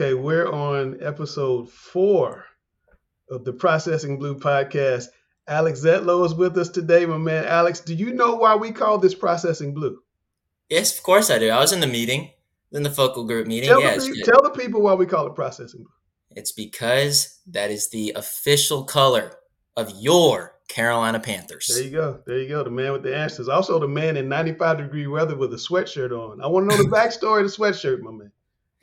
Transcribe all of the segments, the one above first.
Okay, we're on episode four of the Processing Blue podcast. Alex Zietlow is with us today, my man. Alex, do you know why we call this Processing Blue? Yes, of course I do. I was in the meeting, in the focal group meeting. Tell, yes, the, tell the people why we call it Processing Blue. It's because that is the official color of your Carolina Panthers. There you go. There you go. The man with the answers. Also, the man in 95 degree weather with a sweatshirt on. I want to know the backstory of the sweatshirt, my man.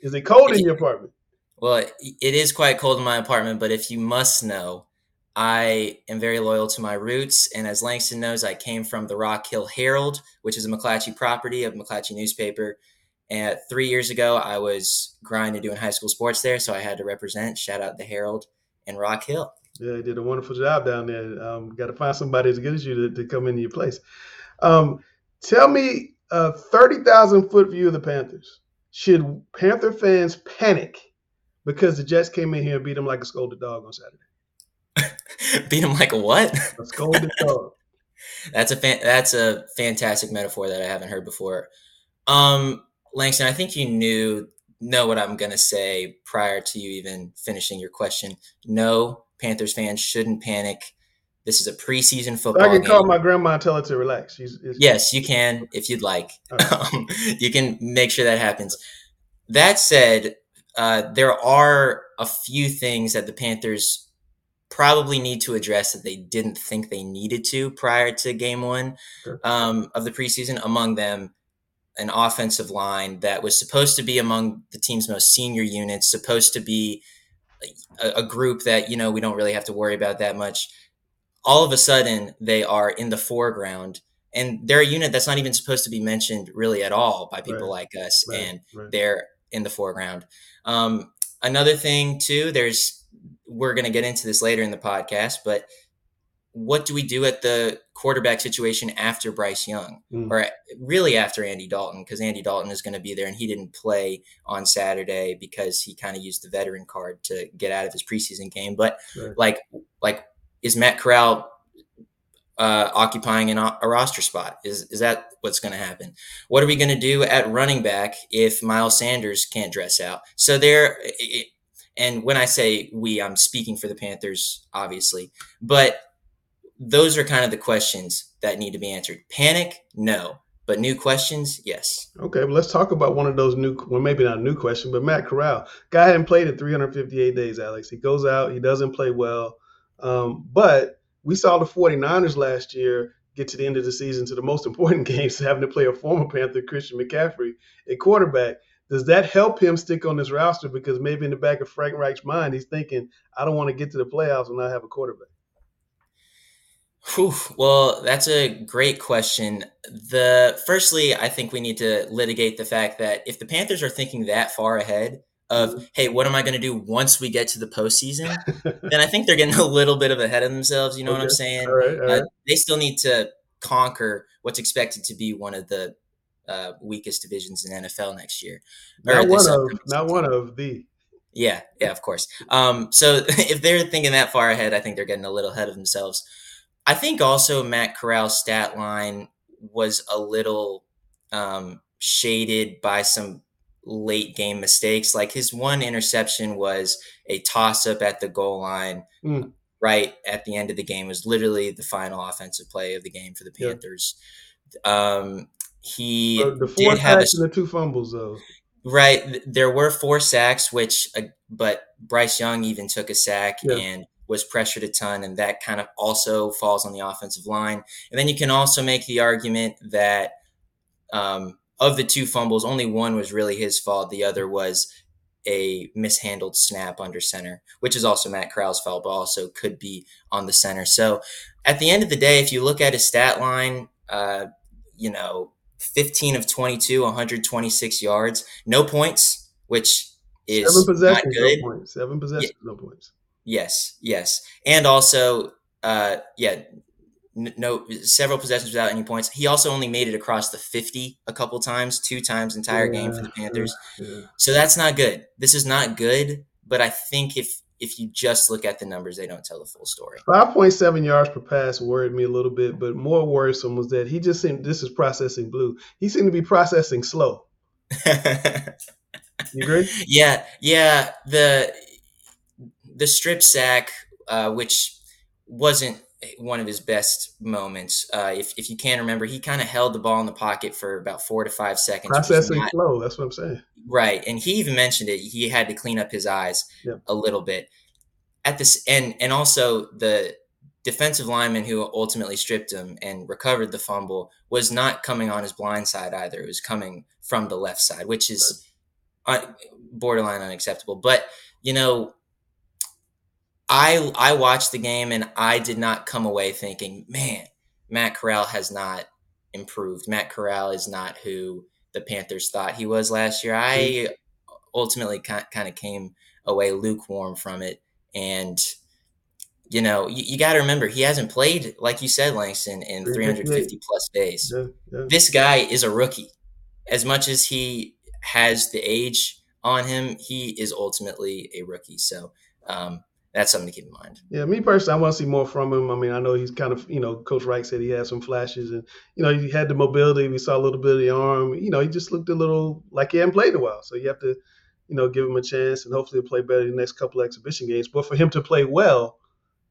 Is it cold in your apartment? Well, it is quite cold in my apartment, but if you must know, I am very loyal to my roots. And as Langston knows, I came from the Rock Hill Herald, which is a McClatchy property of McClatchy newspaper. And three years ago, I was grinding doing high school sports there, so I had to represent. Shout out the Herald and Rock Hill. Yeah, you did a wonderful job down there. Um, Got to find somebody as good as you to, to come into your place. Um, tell me a 30,000 foot view of the Panthers. Should Panther fans panic because the Jets came in here and beat them like a scolded dog on Saturday? beat them like a what? A scolded dog. that's a fan, that's a fantastic metaphor that I haven't heard before. Um, Langston, I think you knew know what I'm gonna say prior to you even finishing your question. No, Panthers fans shouldn't panic. This is a preseason football. I can game. call my grandma and tell her to relax. She's, yes, you can if you'd like. Right. Um, you can make sure that happens. That said, uh, there are a few things that the Panthers probably need to address that they didn't think they needed to prior to game one sure. um, of the preseason. Among them, an offensive line that was supposed to be among the team's most senior units, supposed to be a, a group that, you know, we don't really have to worry about that much. All of a sudden, they are in the foreground and they're a unit that's not even supposed to be mentioned really at all by people right. like us right. and right. they're in the foreground um, another thing too there's we're going to get into this later in the podcast but what do we do at the quarterback situation after bryce young mm. or really after andy dalton because andy dalton is going to be there and he didn't play on saturday because he kind of used the veteran card to get out of his preseason game but like like is matt corral uh, occupying an, a roster spot. Is is that what's going to happen? What are we going to do at running back if Miles Sanders can't dress out? So there, it, and when I say we, I'm speaking for the Panthers, obviously, but those are kind of the questions that need to be answered. Panic, no. But new questions, yes. Okay, well, let's talk about one of those new, well, maybe not a new question, but Matt Corral. Guy hadn't played in 358 days, Alex. He goes out, he doesn't play well, um, but we saw the 49ers last year get to the end of the season to the most important games, having to play a former Panther, Christian McCaffrey, a quarterback. Does that help him stick on this roster? Because maybe in the back of Frank Reich's mind, he's thinking, I don't want to get to the playoffs and not have a quarterback. Whew. Well, that's a great question. The firstly, I think we need to litigate the fact that if the Panthers are thinking that far ahead, of hey, what am I going to do once we get to the postseason? then I think they're getting a little bit of ahead of themselves. You know okay. what I'm saying? All right, all right. Uh, they still need to conquer what's expected to be one of the uh, weakest divisions in NFL next year. Not one of, not one of the. Yeah, yeah, of course. Um, so if they're thinking that far ahead, I think they're getting a little ahead of themselves. I think also Matt Corral's stat line was a little um, shaded by some late game mistakes. Like his one interception was a toss up at the goal line mm. right at the end of the game. It was literally the final offensive play of the game for the Panthers. Yeah. Um, he the four did have a, and the two fumbles though. Right, there were four sacks, which uh, but Bryce Young even took a sack yeah. and was pressured a ton, and that kind of also falls on the offensive line. And then you can also make the argument that um, of the two fumbles, only one was really his fault. The other was a mishandled snap under center, which is also Matt Corral's fault, but also could be on the center. So at the end of the day, if you look at his stat line, uh, you know, 15 of 22, 126 yards, no points, which is seven possessions, not good. no points. Seven possessions, yeah. no points. Yes, yes, and also, uh, yeah, no several possessions without any points. He also only made it across the 50 a couple times, two times entire yeah, game for the Panthers. Yeah. So that's not good. This is not good, but I think if if you just look at the numbers, they don't tell the full story. 5.7 yards per pass worried me a little bit, but more worrisome was that he just seemed this is processing blue. He seemed to be processing slow. you agree? Yeah, yeah. The the strip sack, uh, which wasn't one of his best moments. Uh, if, if you can remember, he kind of held the ball in the pocket for about four to five seconds. Processing not, slow. That's what I'm saying. Right, and he even mentioned it. He had to clean up his eyes a little bit at this, and and also the defensive lineman who ultimately stripped him and recovered the fumble was not coming on his blind side either. It was coming from the left side, which is right. borderline unacceptable. But you know, I I watched the game and I did not come away thinking, man, Matt Corral has not improved. Matt Corral is not who the Panthers thought he was last year. I ultimately kind of came away lukewarm from it, and you know, you, you got to remember he hasn't played like you said, Langston, in 350 plus days. Yeah, yeah. This guy is a rookie. As much as he has the age on him, he is ultimately a rookie. So. Um, that's something to keep in mind. Yeah, me personally, I want to see more from him. I mean, I know he's kind of, you know, Coach Reich said he had some flashes, and you know, he had the mobility. We saw a little bit of the arm. You know, he just looked a little like he hadn't played in a while. So you have to, you know, give him a chance, and hopefully he'll play better in the next couple exhibition games. But for him to play well,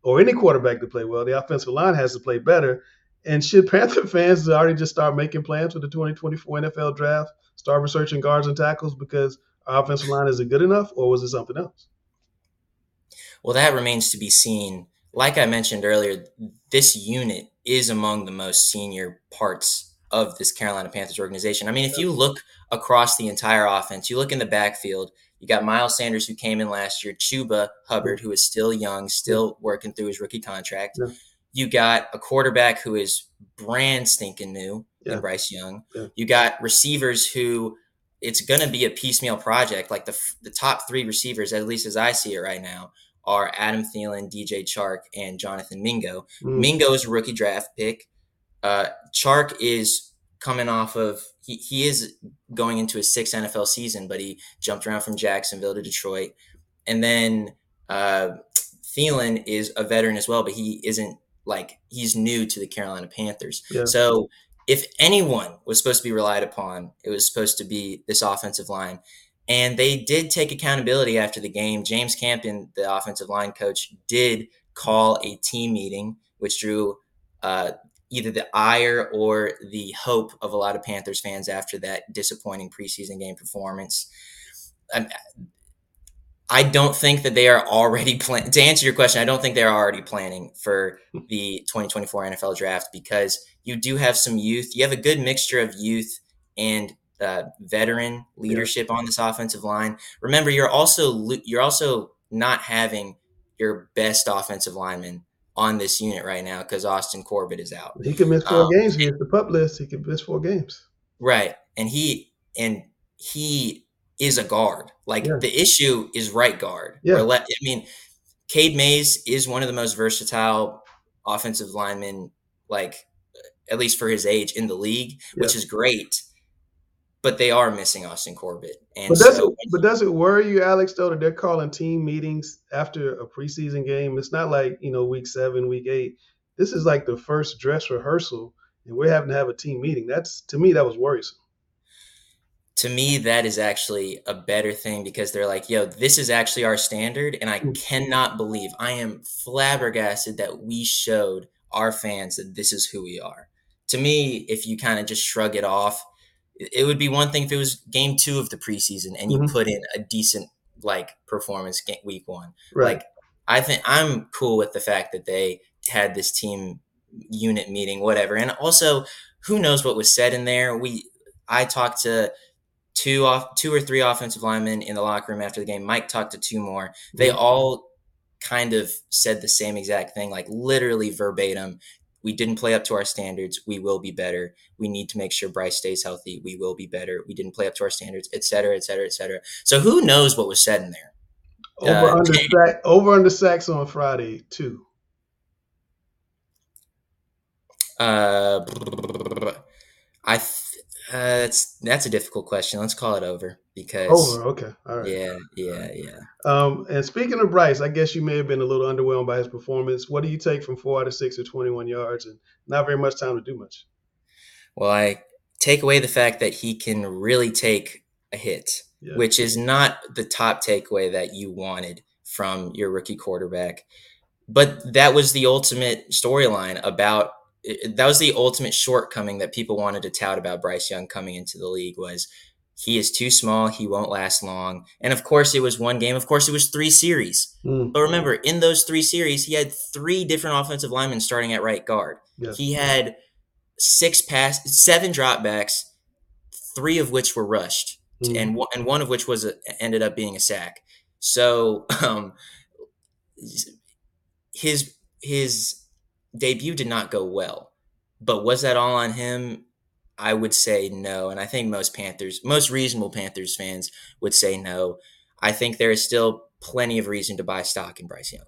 or any quarterback to play well, the offensive line has to play better. And should Panther fans already just start making plans for the 2024 NFL draft, start researching guards and tackles because our offensive line isn't good enough, or was it something else? Well, that remains to be seen. Like I mentioned earlier, this unit is among the most senior parts of this Carolina Panthers organization. I mean, if you look across the entire offense, you look in the backfield, you got Miles Sanders, who came in last year, Chuba Hubbard, who is still young, still working through his rookie contract. Yeah. You got a quarterback who is brand stinking new yeah. Bryce Young. Yeah. You got receivers who it's going to be a piecemeal project. Like the, the top three receivers, at least as I see it right now, are Adam Thielen, DJ Chark, and Jonathan Mingo. Mm. Mingo is a rookie draft pick. Uh, Chark is coming off of he, he is going into his sixth NFL season, but he jumped around from Jacksonville to Detroit, and then uh, Thielen is a veteran as well, but he isn't like he's new to the Carolina Panthers. Yeah. So if anyone was supposed to be relied upon, it was supposed to be this offensive line. And they did take accountability after the game. James Campen, the offensive line coach, did call a team meeting, which drew uh, either the ire or the hope of a lot of Panthers fans after that disappointing preseason game performance. I, I don't think that they are already planning. To answer your question, I don't think they're already planning for the 2024 NFL draft because you do have some youth. You have a good mixture of youth and uh, veteran leadership yeah. on this offensive line. Remember, you're also you're also not having your best offensive lineman on this unit right now because Austin Corbett is out. He could miss four um, games. He the pup list. He could miss four games. Right, and he and he is a guard. Like yeah. the issue is right guard. Yeah, I mean, Cade Mays is one of the most versatile offensive linemen, like at least for his age in the league, yeah. which is great but they are missing Austin Corbett. And but does so, it but does it worry you, Alex, though, that they're calling team meetings after a preseason game? It's not like you know week seven, week eight. This is like the first dress rehearsal, and we're having to have a team meeting. That's to me that was worrisome. To me, that is actually a better thing because they're like, yo, this is actually our standard. And I mm. cannot believe I am flabbergasted that we showed our fans that this is who we are. To me, if you kind of just shrug it off, it would be one thing if it was game two of the preseason and you mm-hmm. put in a decent like performance week one. Right. Like I think I'm cool with the fact that they had this team unit meeting, whatever. And also, who knows what was said in there? We I talked to two off two or three offensive linemen in the locker room after the game. Mike talked to two more. They mm-hmm. all kind of said the same exact thing, like literally verbatim we didn't play up to our standards. We will be better. We need to make sure Bryce stays healthy. We will be better. We didn't play up to our standards, et cetera, et cetera, et cetera. So who knows what was said in there? Over uh, under sack, over under sacks on Friday too. Uh, I uh, that's that's a difficult question. Let's call it over because over. Okay, all right. Yeah, yeah, yeah. Um, and speaking of Bryce, I guess you may have been a little underwhelmed by his performance. What do you take from four out of six or twenty-one yards and not very much time to do much? Well, I take away the fact that he can really take a hit, yeah. which is not the top takeaway that you wanted from your rookie quarterback. But that was the ultimate storyline about it, that was the ultimate shortcoming that people wanted to tout about Bryce Young coming into the league was he is too small. He won't last long. And of course, it was one game. Of course, it was three series. Mm. But remember, in those three series, he had three different offensive linemen starting at right guard. He had six pass, seven dropbacks, three of which were rushed, mm. and one, and one of which was a, ended up being a sack. So, um, his his debut did not go well. But was that all on him? I would say no. And I think most Panthers, most reasonable Panthers fans would say no. I think there is still plenty of reason to buy stock in Bryce Young.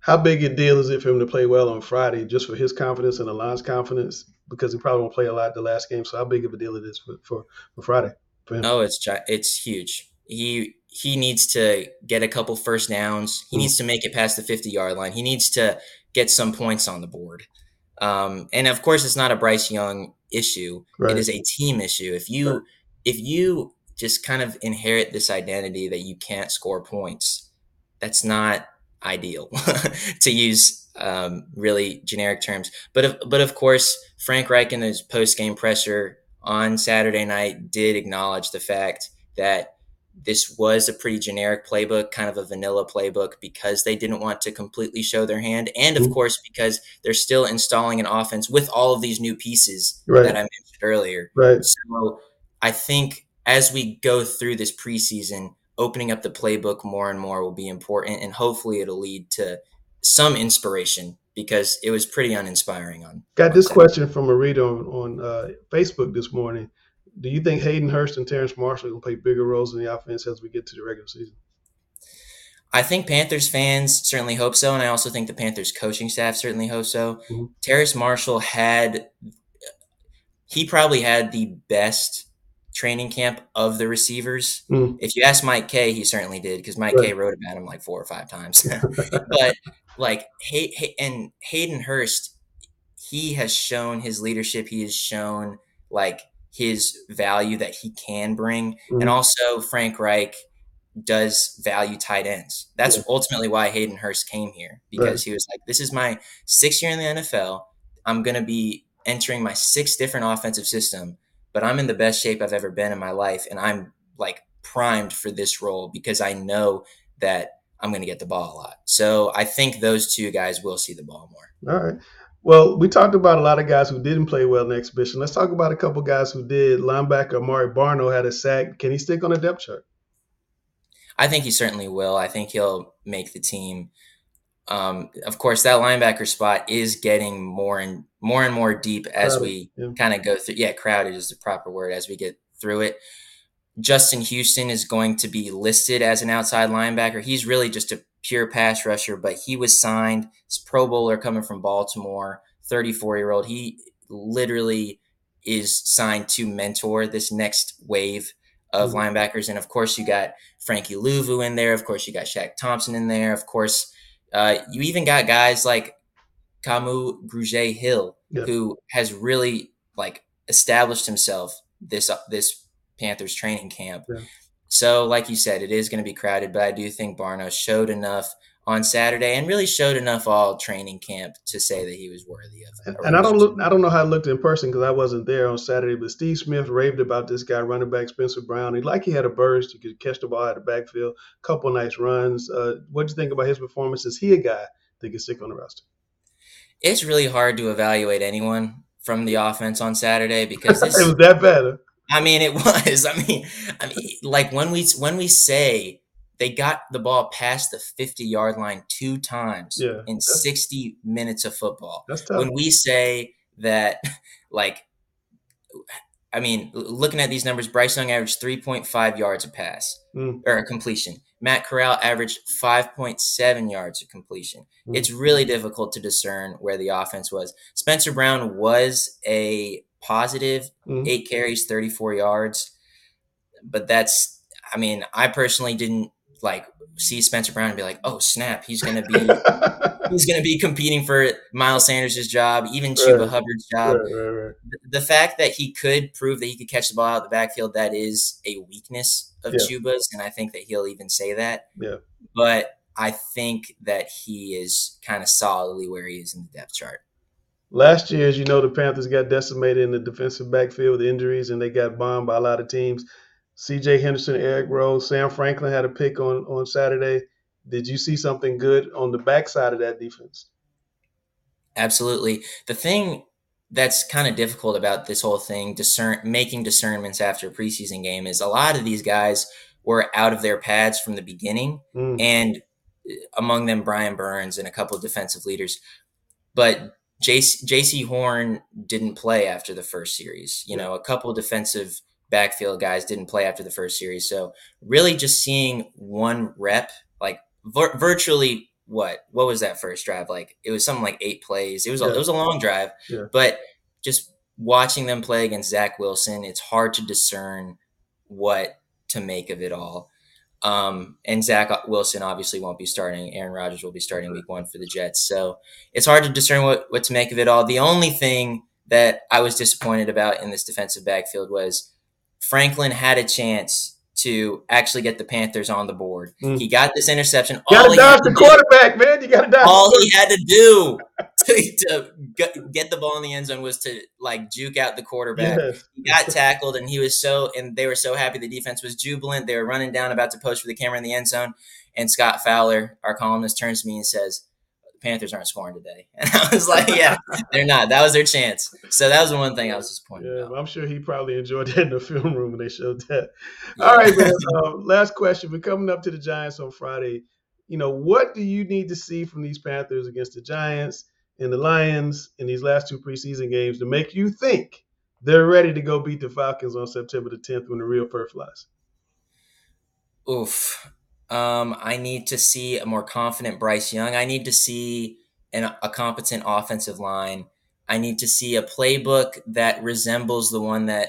How big a deal is it for him to play well on Friday just for his confidence and the line's confidence? Because he probably won't play a lot the last game. So how big of a deal it is for, for, for Friday for him? Oh, it's it's huge. He he needs to get a couple first downs. He mm-hmm. needs to make it past the 50 yard line. He needs to get some points on the board. Um, and of course, it's not a Bryce Young issue. Right. It is a team issue. If you right. if you just kind of inherit this identity that you can't score points, that's not ideal to use um, really generic terms. But of, but of course, Frank Reich in his post game presser on Saturday night did acknowledge the fact that this was a pretty generic playbook, kind of a vanilla playbook, because they didn't want to completely show their hand. And of mm-hmm. course, because they're still installing an offense with all of these new pieces right. that I mentioned earlier. Right. So I think as we go through this preseason, opening up the playbook more and more will be important. And hopefully it'll lead to some inspiration because it was pretty uninspiring on. Got this question from a reader on, on uh, Facebook this morning do you think Hayden Hurst and Terrace Marshall will play bigger roles in the offense as we get to the regular season? I think Panthers fans certainly hope so, and I also think the Panthers coaching staff certainly hope so. Mm-hmm. Terrace Marshall had he probably had the best training camp of the receivers. Mm-hmm. If you ask Mike Kaye, he certainly did because Mike right. Kaye wrote about him like four or five times. but like Hay- Hay- and Hayden Hurst, he has shown his leadership. He has shown like his value that he can bring. Mm-hmm. And also, Frank Reich does value tight ends. That's yeah. ultimately why Hayden Hurst came here because right. he was like, This is my sixth year in the NFL. I'm going to be entering my sixth different offensive system, but I'm in the best shape I've ever been in my life. And I'm like primed for this role because I know that I'm going to get the ball a lot. So I think those two guys will see the ball more. All right. Well, we talked about a lot of guys who didn't play well in the exhibition. Let's talk about a couple guys who did. Linebacker Amare Barno had a sack. Can he stick on the depth chart? I think he certainly will. I think he'll make the team. Um, of course, that linebacker spot is getting more and more and more deep as crowded, we yeah. kind of go through. Yeah, crowded is the proper word as we get through it. Justin Houston is going to be listed as an outside linebacker. He's really just a pure pass rusher, but he was signed. His Pro Bowler coming from Baltimore, 34 year old. He literally is signed to mentor this next wave of mm-hmm. linebackers. And of course, you got Frankie Luvu in there. Of course, you got Shaq Thompson in there. Of course, uh, you even got guys like Kamu Grugier Hill, yeah. who has really like established himself this uh, this Panthers training camp. Yeah. So, like you said, it is going to be crowded, but I do think Barno showed enough on Saturday and really showed enough all training camp to say that he was worthy of it. And, and I don't look, I don't know how it looked in person because I wasn't there on Saturday, but Steve Smith raved about this guy running back Spencer Brown. He like he had a burst, he could catch the ball out of the backfield, a couple nice runs. Uh, what do you think about his performance? Is he a guy that can stick on the roster? It's really hard to evaluate anyone from the offense on Saturday because this, it was that bad. I mean, it was. I mean, I mean, like when we when we say they got the ball past the 50 yard line two times Yeah, in 60 minutes of football. That's tough. When we say that, like, I mean, looking at these numbers, Bryce Young averaged 3.5 yards a pass Mm. or a completion. Matt Corral averaged 5.7 yards of completion. Mm. It's really difficult to discern where the offense was. Spencer Brown was a positive, Mhm. eight carries, 34 yards. But that's, I mean, I personally didn't like see Spencer Brown and be like, oh, snap, he's going to be. He's to be competing for Miles Sanders' job, even Chuba Right. Hubbard's job right, right. the fact that he could prove that he could catch the ball out of the backfield that is a weakness of Yeah. Chuba's, and I think that he'll even say that. Yeah. But I think that he is kind of solidly where he is in the depth chart. Last year, as you know, the Panthers got decimated in the defensive backfield with injuries, and they got bombed by a lot of teams. C.J. Henderson, Eric Rowe, Sam Franklin had a pick on on Saturday. Did you see something good on the backside of that defense? Absolutely. The thing that's kind of difficult about this whole thing, discern making discernments after a preseason game, is a lot of these guys were out of their pads from the beginning. Mm. and uh, among them Brian Burns and a couple of defensive leaders. But Jaycee, Horn didn't play after the first series. You know, a couple defensive backfield guys didn't play after the first series. So really just seeing one rep, like vir- virtually what what was that first drive like? It was something like eight plays. It was a, Yeah. it was a long drive, Yeah. but just watching them play against Zach Wilson, it's hard to discern what to make of it all. Um, and Zach Wilson obviously won't be starting. Aaron Rodgers will be starting week one for the Jets. So it's hard to discern what, what to make of it all. The only thing that I was disappointed about in this defensive backfield was Franklin had a chance to actually get the Panthers on the board. Mm. He got this interception. You All gotta he had dodge to the do- quarterback, man. You gotta dodge. all he had to do to, to get- the ball in the end zone was to like juke out the quarterback. Yes. He got tackled, and he was so, and they were so happy. The defense was jubilant. They were running down, about to post for the camera in the end zone. And Scott Fowler, our columnist, turns to me and says, "The Panthers aren't scoring today." And I was like, "Yeah, they're not. That was their chance." So that was the one thing I was disappointed Yeah, about. I'm sure he probably enjoyed that in the film room when they showed that. All right, man. Uh, last question. We're coming up to the Giants on Friday. You know, what do you need to see from these Panthers against the Giants and the Lions in these last two preseason games to make you think they're ready to go beat the Falcons on September the 10th when the real fur flies? Oof. Um, I need to see a more confident Bryce Young. I need to see an, a competent offensive line. I need to see a playbook that resembles the one that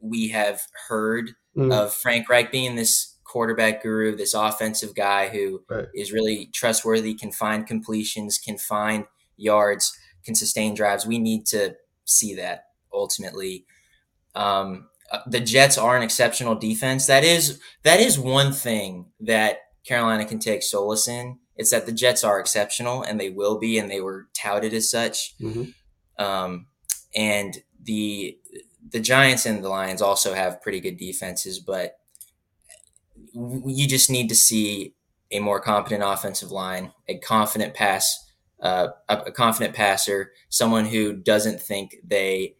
we have heard Mm, of Frank Reich being this quarterback guru, this offensive guy who is Right. really trustworthy, can find completions, can find yards, can sustain drives. We need to see that ultimately. Um, the Jets are an exceptional defense. That is that is one thing that Carolina can take solace in. It's that the Jets are exceptional, and they will be, and they were touted as such. Mhm. Um, and the the Giants and the Lions also have pretty good defenses, but you just need to see a more competent offensive line, a confident pass, uh, a confident passer, someone who doesn't think they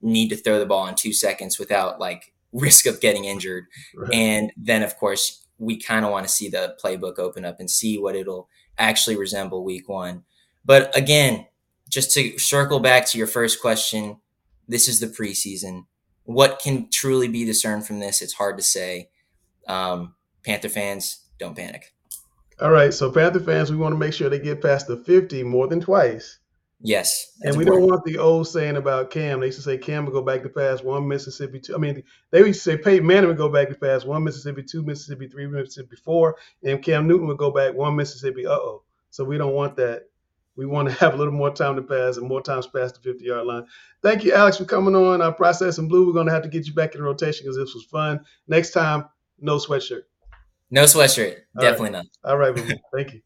need to throw the ball in two seconds without like risk of getting injured. Right. And then, of course, we kind of want to see the playbook open up and see what it'll actually resemble week one. But again, just to circle back to your first question, this is the preseason. What can truly be discerned from this? It's hard to say. Um, Panther fans, don't panic. All right. So, Panther fans, we want to make sure they get past the 50 more than twice. Yes, And we important. don't want the old saying about Cam. They used to say Cam would go back to pass one Mississippi, two. I mean, they used to say Peyton Manning would go back to pass one Mississippi, two Mississippi, three Mississippi, four, and Cam Newton would go back one Mississippi. Uh oh. So we don't want that. We want to have a little more time to pass and more times past the 50 yard line. Thank you, Alex, for coming on. Our Processing Blue. We're going to have to get you back in rotation because this was fun. Next time, no sweatshirt. No sweatshirt. All Definitely not. All right. Thank you.